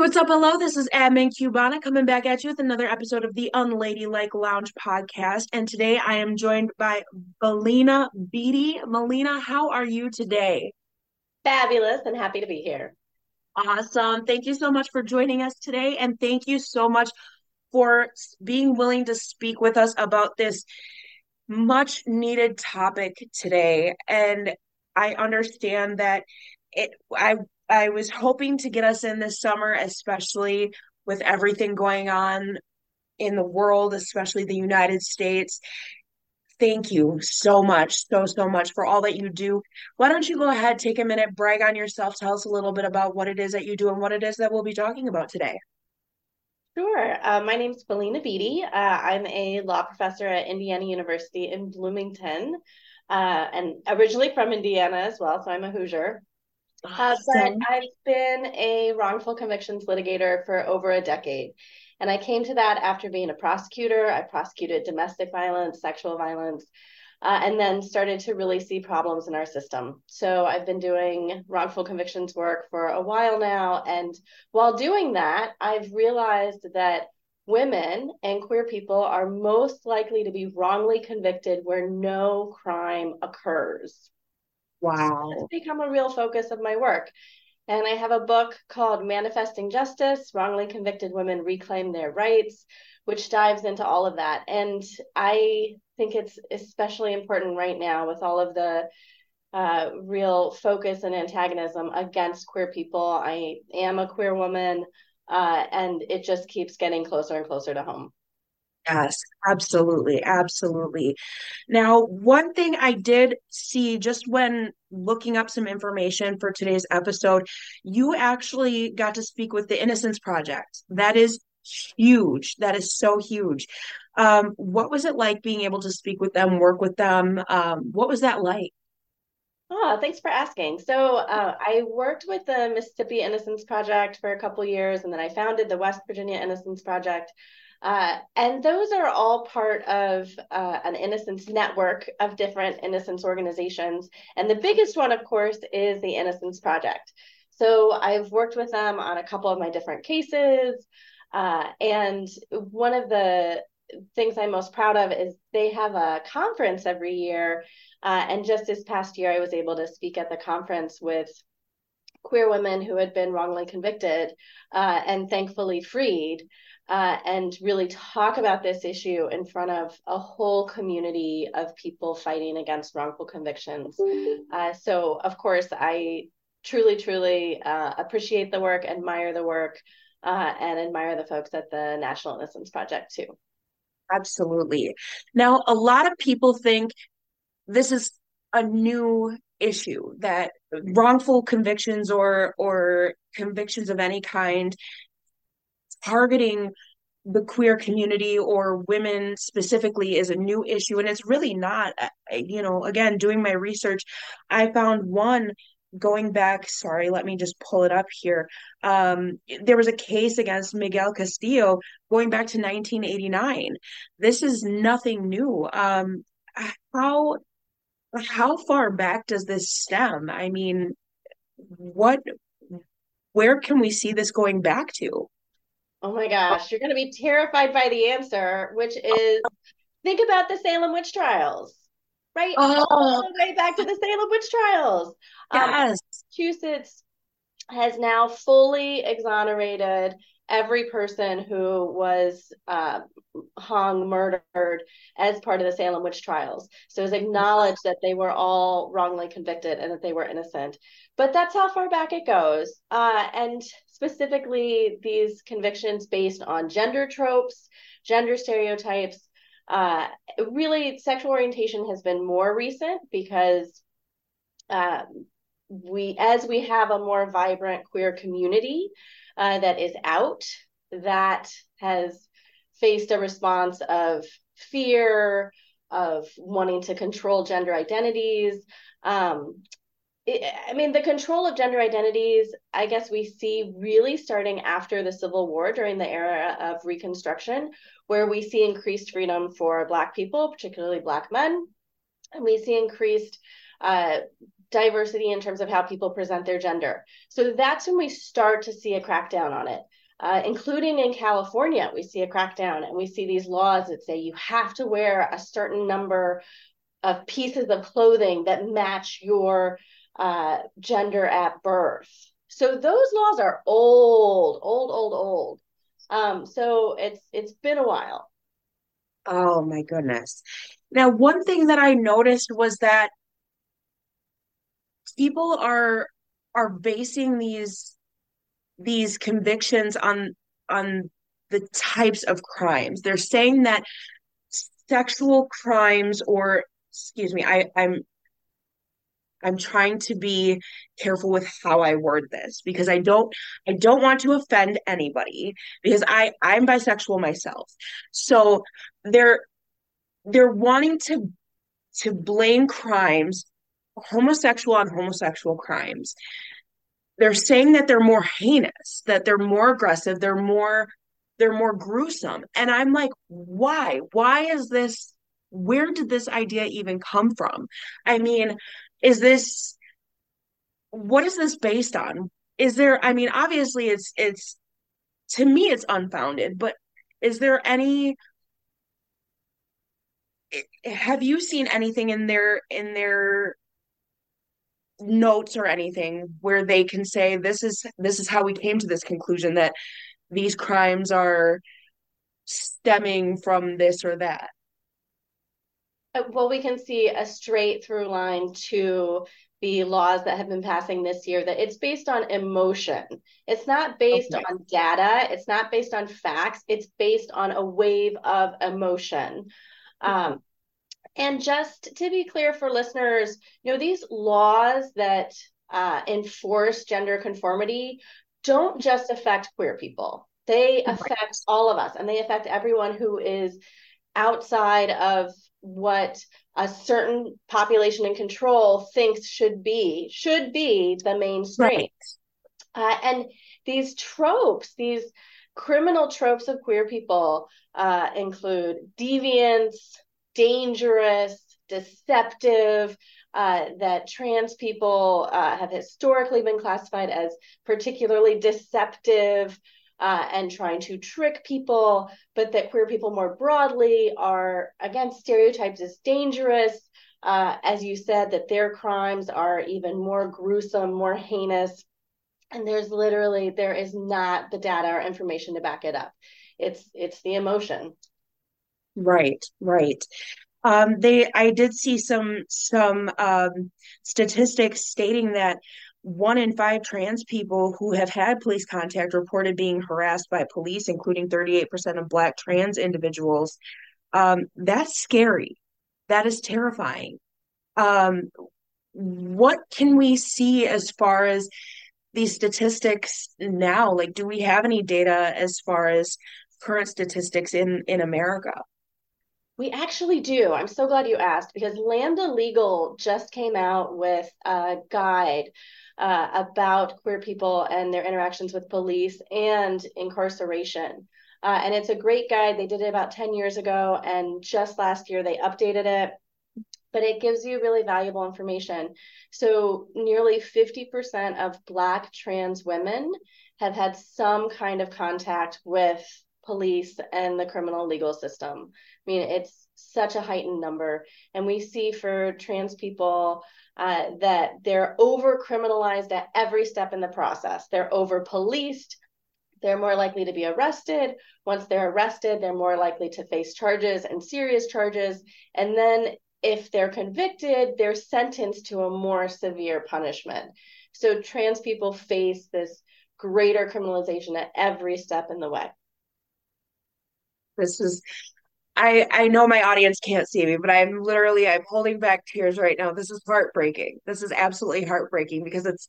What's up? Hello, this is Admin Cubana coming back at you with another episode of the Unladylike Lounge podcast. And today I am joined by Valena Beety. Melina, how are you today? Fabulous and happy to be here. Awesome. Thank you so much for joining us today. And thank you so much for being willing to speak with us about this much needed topic today. And I understand that it I I was hoping to get us in this summer, especially with everything going on in the world, especially the United States. Thank you so much, so, so much for all that you do. Why don't you go ahead, take a minute, brag on yourself, tell us a little bit about what it is that you do and what it is that we'll be talking about today. Sure. Uh, my name is Valena Beety. Uh, I'm a law professor at Indiana University in Bloomington, uh, and originally from Indiana as well. So I'm a Hoosier. Uh, but I've been a wrongful convictions litigator for over a decade. And I came to that after being a prosecutor. I prosecuted domestic violence, sexual violence, uh, and then started to really see problems in our system. So I've been doing wrongful convictions work for a while now. And while doing that, I've realized that women and queer people are most likely to be wrongly convicted where no crime occurs. Wow. It's become a real focus of my work. And I have a book called Manifesting Justice Wrongly Convicted Women Reclaim Their Rights, which dives into all of that. And I think it's especially important right now with all of the uh, real focus and antagonism against queer people. I am a queer woman, uh, and it just keeps getting closer and closer to home. Yes, absolutely. Absolutely. Now, one thing I did see just when looking up some information for today's episode, you actually got to speak with the Innocence Project. That is huge. That is so huge. Um, what was it like being able to speak with them, work with them? Um, what was that like? Oh, thanks for asking. So uh, I worked with the Mississippi Innocence Project for a couple years, and then I founded the West Virginia Innocence Project. Uh, and those are all part of uh, an innocence network of different innocence organizations. And the biggest one, of course, is the Innocence Project. So I've worked with them on a couple of my different cases. Uh, and one of the things I'm most proud of is they have a conference every year. Uh, and just this past year, I was able to speak at the conference with queer women who had been wrongly convicted uh, and thankfully freed uh, and really talk about this issue in front of a whole community of people fighting against wrongful convictions. Uh, so, of course, I truly, truly uh, appreciate the work, admire the work, uh, and admire the folks at the National Innocence Project too. Absolutely. Now, a lot of people think this is a new issue that wrongful convictions or or convictions of any kind targeting the queer community or women specifically is a new issue and it's really not you know again doing my research i found one going back sorry let me just pull it up here. Um, there was a case against miguel castillo going back to 1989 this is nothing new. Um, how how far back does this stem? I mean what where can we see this going back to Oh my gosh, you're going to be terrified by the answer, which is think about the Salem witch trials, right? Oh. All the way back to the Salem witch trials. Um, yes. Um, Massachusetts has now fully exonerated every person who was uh, hung, murdered as part of the Salem witch trials. So it's acknowledged that they were all wrongly convicted and that they were innocent. But that's how far back it goes. Uh, and specifically, these convictions based on gender tropes, gender stereotypes. Uh, really, sexual orientation has been more recent because uh, we, as we have a more vibrant queer community, uh, that is out that has faced a response of fear, of wanting to control gender identities. Um, it, I mean, the control of gender identities, I guess we see really starting after the Civil War during the era of Reconstruction, where we see increased freedom for Black people, particularly Black men. And we see increased uh, diversity in terms of how people present their gender. So that's when we start to see a crackdown on it. Uh, including in California, we see a crackdown and we see these laws that say you have to wear a certain number of pieces of clothing that match your uh, gender at birth. So those laws are old, old, old, old. Um, so it's it's been a while. Oh my goodness. Now, one thing that I noticed was that people are are basing these these convictions on on the types of crimes. They're saying that sexual crimes or excuse me, I, I'm I'm trying to be careful with how I word this because I don't I don't want to offend anybody because I I'm bisexual myself. So they're they're wanting to to blame crimes homosexual on homosexual crimes. They're saying that they're more heinous, that they're more aggressive, they're more they're more gruesome. And I'm like, why? Why is this where did this idea even come from? I mean, is this what is this based on? Is there I mean, obviously it's it's to me it's unfounded, but is there any have you seen anything in their in their notes or anything where they can say this is this is how we came to this conclusion that these crimes are stemming from this or that. Uh, well we can see a straight through line to the laws that have been passing this year that it's based on emotion. It's not based okay. on data. It's not based on facts. It's based on a wave of emotion. Um, and just to be clear for listeners, you know, these laws that uh, enforce gender conformity don't just affect queer people. They affect right. all of us and they affect everyone who is outside of what a certain population in control thinks should be should be the mainstream. Right. Uh, and these tropes, these criminal tropes of queer people uh, include deviance, dangerous, deceptive, uh, that trans people uh, have historically been classified as particularly deceptive uh, and trying to trick people, but that queer people more broadly are, again, stereotypes as dangerous. Uh, as you said, that their crimes are even more gruesome, more heinous. And there's literally, there is not the data or information to back it up. It's it's the emotion. Right, right. Um, they, I did see some some um, statistics stating that one in five trans people who have had police contact reported being harassed by police, including 38% of Black trans individuals. Um, that's scary. That is terrifying. Um, what can we see as far as these statistics now? Like, do we have any data as far as current statistics in in America? We actually do. I'm so glad you asked because Lambda Legal just came out with a guide uh, about queer people and their interactions with police and incarceration. Uh, and it's a great guide. They did it about 10 years ago, and just last year they updated it. But it gives you really valuable information. So, nearly 50% of Black trans women have had some kind of contact with police and the criminal legal system. I mean, it's such a heightened number. And we see for trans people uh, that they're over criminalized at every step in the process. They're over policed. They're more likely to be arrested. Once they're arrested, they're more likely to face charges and serious charges. And then, if they're convicted, they're sentenced to a more severe punishment. So, trans people face this greater criminalization at every step in the way. This is I I know my audience can't see me, but I'm literally I'm holding back tears right now. This is heartbreaking. This is absolutely heartbreaking because it's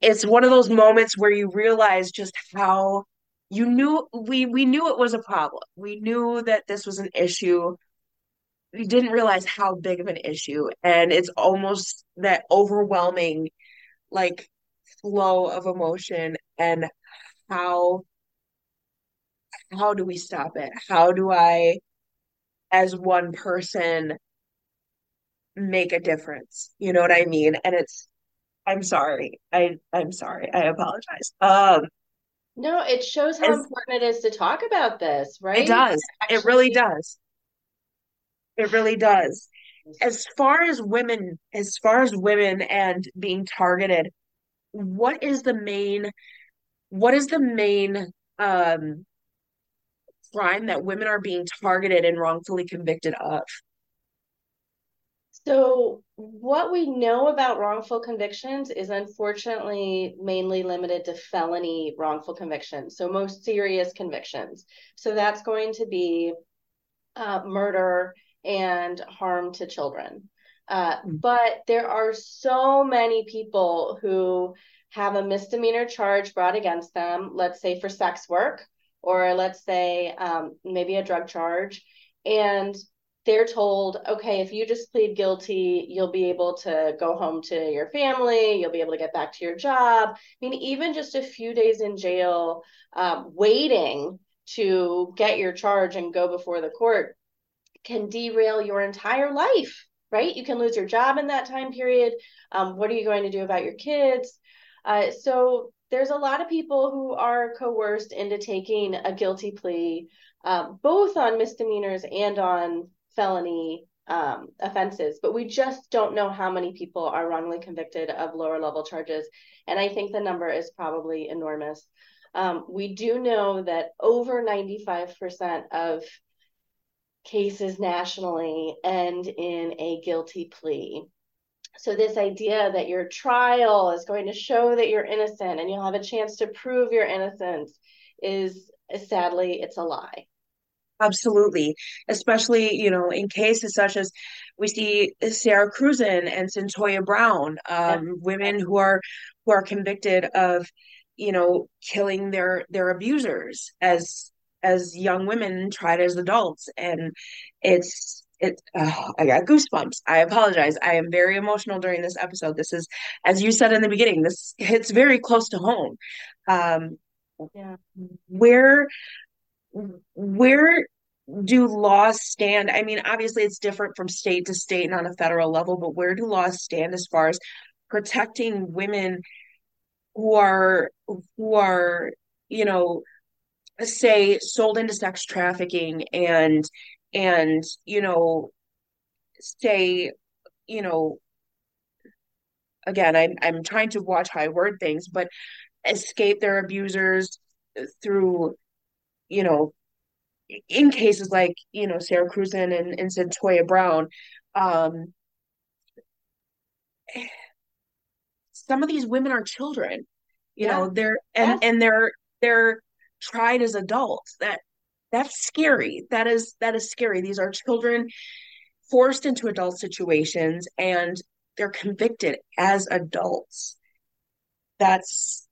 it's one of those moments where you realize just how you knew we we knew it was a problem. We knew that this was an issue. We didn't realize how big of an issue and it's almost that overwhelming like flow of emotion and how how do we stop it? How do I, as one person, make a difference. You know what I mean? And it's I'm sorry. I I'm sorry. I apologize. Um no, it shows how important it is to talk about this, right? It does. Actually, it really does. It really does. As far as women, as far as women and being targeted, what is the main what is the main um crime that women are being targeted and wrongfully convicted of? So, what we know about wrongful convictions is unfortunately mainly limited to felony wrongful convictions, so most serious convictions. So, that's going to be uh, murder and harm to children. Uh, mm-hmm. But there are so many people who have a misdemeanor charge brought against them, let's say for sex work, or let's say um, maybe a drug charge. And they're told, okay, if you just plead guilty, you'll be able to go home to your family, you'll be able to get back to your job. I mean, even just a few days in jail, um, waiting to get your charge and go before the court can derail your entire life, right? You can lose your job in that time period. Um, what are you going to do about your kids? Uh, so there's a lot of people who are coerced into taking a guilty plea, uh, both on misdemeanors and on felony um, offenses, but we just don't know how many people are wrongly convicted of lower level charges. And I think the number is probably enormous. Um, we do know that over 95% of cases nationally end in a guilty plea. So, this idea that your trial is going to show that you're innocent and you'll have a chance to prove your innocence is sadly, it's a lie. Absolutely. Especially, you know, in cases such as we see Sara Kruzan and Cyntoia Brown, um, yeah. women who are who are convicted of, you know, killing their their abusers as as young women tried as adults. And it's it oh, I got goosebumps. I apologize. I am very emotional during this episode. This is, as you said in the beginning, this hits very close to home. Um, yeah. Where where do laws stand? I mean, obviously it's different from state to state and on a federal level, but where do laws stand as far as protecting women who are who are, you know, say sold into sex trafficking and and you know say you know again I'm I'm trying to watch how I word things, but escape their abusers through you know in cases like you know Sara Kruzan and, and Cyntoia Brown, um, some of these women are children. You yeah. know, they're and and they're they're tried as adults. That that's scary. That is that is scary. These are children forced into adult situations and they're convicted as adults. That's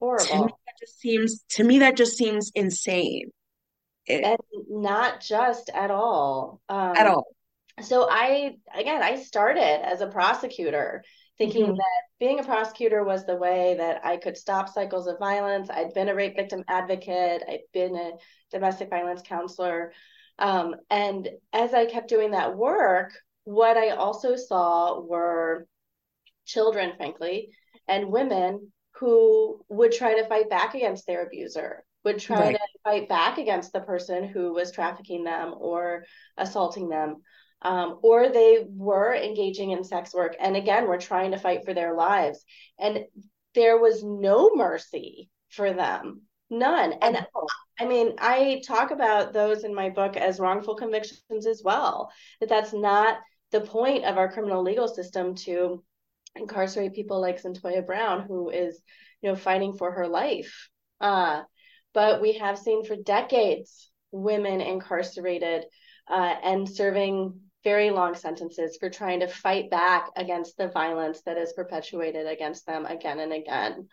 horrible. To me, that just seems to me that just seems insane and not just at all um, at all so i again i started as a prosecutor thinking mm-hmm. that being a prosecutor was the way that i could stop cycles of violence i'd been a rape victim advocate i'd been a domestic violence counselor um, and as i kept doing that work what i also saw were children frankly and women who would try to fight back against their abuser would try right. to fight back against the person who was trafficking them or assaulting them. Um, or they were engaging in sex work. And again were trying to fight for their lives. And there was no mercy for them. None. And i mean i talk about those in my book as wrongful convictions as well that that's not the point of our criminal legal system to incarcerate people like Cyntoia Brown who is you know fighting for her life. Uh but we have seen for decades women incarcerated uh, and serving very long sentences for trying to fight back against the violence that is perpetuated against them again and again.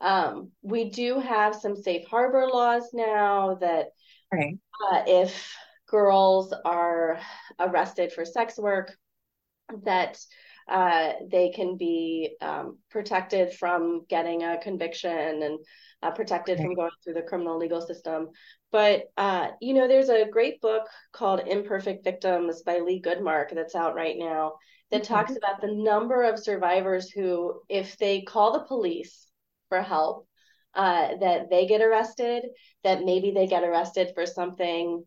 Um, we do have some safe harbor laws now that right. uh, if girls are arrested for sex work, that uh, they can be um, protected from getting a conviction and uh, protected okay. from going through the criminal legal system. But, uh, you know, there's a great book called Imperfect Victims by Leigh Goodmark that's out right now that mm-hmm. talks about the number of survivors who, if they call the police for help, uh, that they get arrested, that maybe they get arrested for something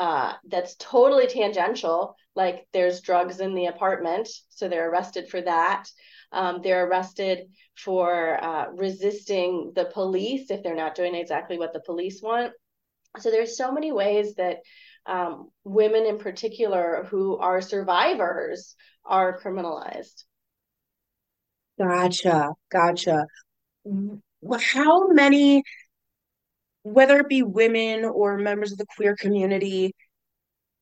uh, that's totally tangential, like there's drugs in the apartment, so they're arrested for that. Um, they're arrested for uh, resisting the police if they're not doing exactly what the police want. So there's so many ways that um, women in particular who are survivors are criminalized. Gotcha, gotcha. How many, whether it be women or members of the queer community,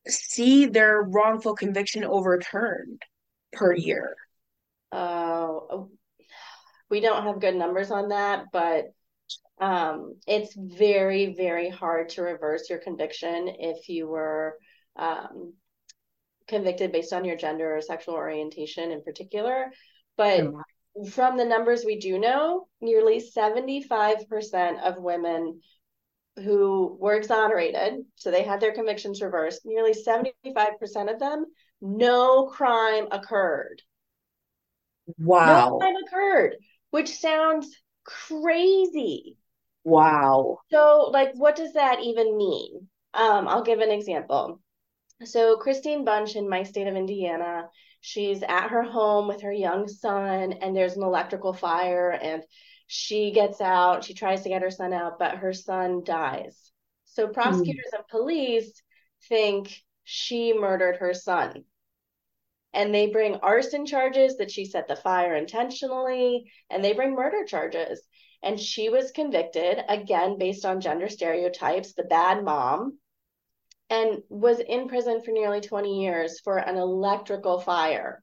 see their wrongful conviction overturned per year? Uh, we don't have good numbers on that, but um, it's very, very hard to reverse your conviction if you were um, convicted based on your gender or sexual orientation in particular. But from the numbers we do know, nearly 75% of women who were exonerated, so they had their convictions reversed, nearly 75% of them, no crime occurred. Wow. No crime occurred, which sounds crazy. Wow. So, like, what does that even mean? Um, I'll give an example. So, Christine Bunch in my state of Indiana, she's at her home with her young son, and there's an electrical fire, and she gets out, she tries to get her son out, but her son dies. So, prosecutors mm. and police think she murdered her son. And they bring arson charges that she set the fire intentionally, and they bring murder charges and she was convicted again based on gender stereotypes, the bad mom, and was in prison for nearly 20 years for an electrical fire.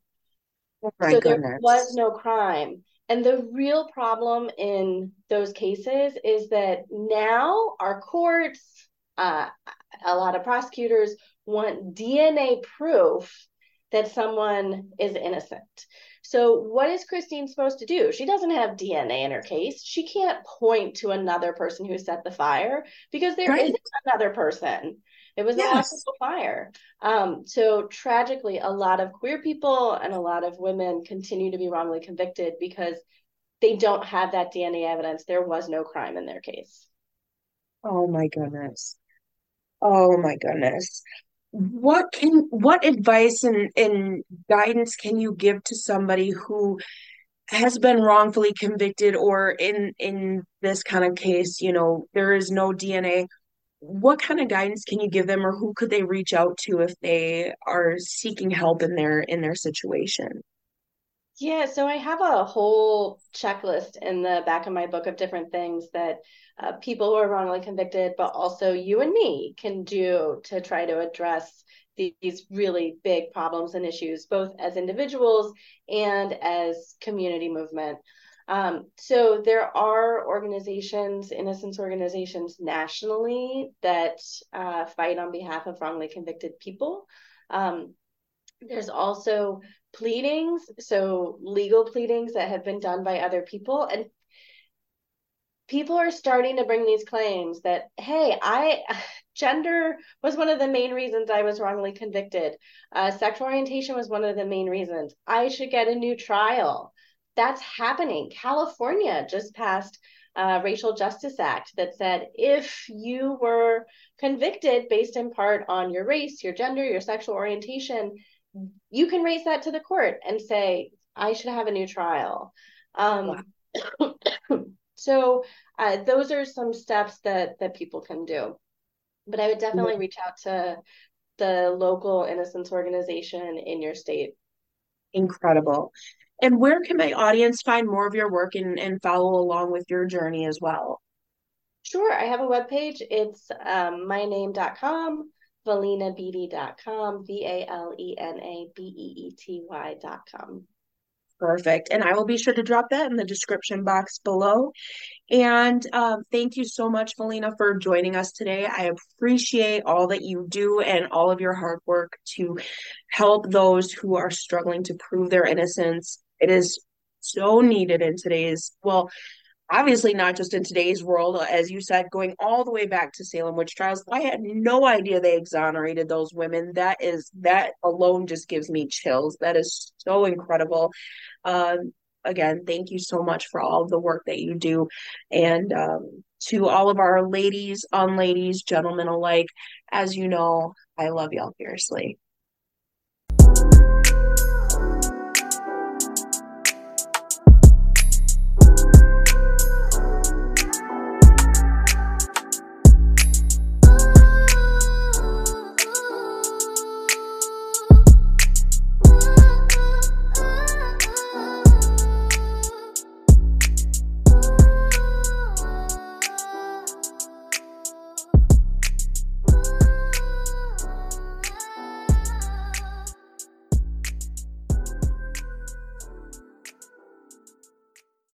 Oh so goodness. there was no crime. And the real problem in those cases is that now our courts, uh, a lot of prosecutors want DNA proof that someone is innocent. So, what is Christine supposed to do? She doesn't have DNA in her case. She can't point to another person who set the fire because there right. not another person. It was yes. a fire. Um, so, tragically, a lot of queer people and a lot of women continue to be wrongly convicted because they don't have that DNA evidence. There was no crime in their case. Oh, my goodness. Oh, my goodness what can what advice and, and guidance can you give to somebody who has been wrongfully convicted or in in this kind of case you know there is no dna what kind of guidance can you give them or who could they reach out to if they are seeking help in their in their situation yeah so i have a whole checklist in the back of my book of different things that uh, people who are wrongly convicted, but also you and me can do to try to address these really big problems and issues, both as individuals and as community movement. Um, so there are organizations, innocence organizations nationally that uh, fight on behalf of wrongly convicted people. Um, there's also pleadings, so legal pleadings that have been done by other people. And people are starting to bring these claims that hey i gender was one of the main reasons i was wrongly convicted uh, sexual orientation was one of the main reasons i should get a new trial that's happening california just passed a racial justice act that said if you were convicted based in part on your race your gender your sexual orientation you can raise that to the court and say i should have a new trial um, wow. So uh, those are some steps that that people can do. But I would definitely mm-hmm. reach out to the local innocence organization in your state. Incredible. And where can my audience find more of your work and, and follow along with your journey as well? Sure. I have a webpage. It's um, myname.com, valenabeety.com, V A L E N A B E E T Y.com. Perfect. And I will be sure to drop that in the description box below. And um, thank you so much, Valena, for joining us today. I appreciate all that you do and all of your hard work to help those who are struggling to prove their innocence. It is so needed in today's, well, obviously not just in today's world, as you said, going all the way back to Salem witch trials. I had no idea they exonerated those women. That is that alone just gives me chills. That is so incredible. Um, again, thank you so much for all of the work that you do, and um, to all of our ladies, on ladies, gentlemen alike. As you know, I love y'all fiercely.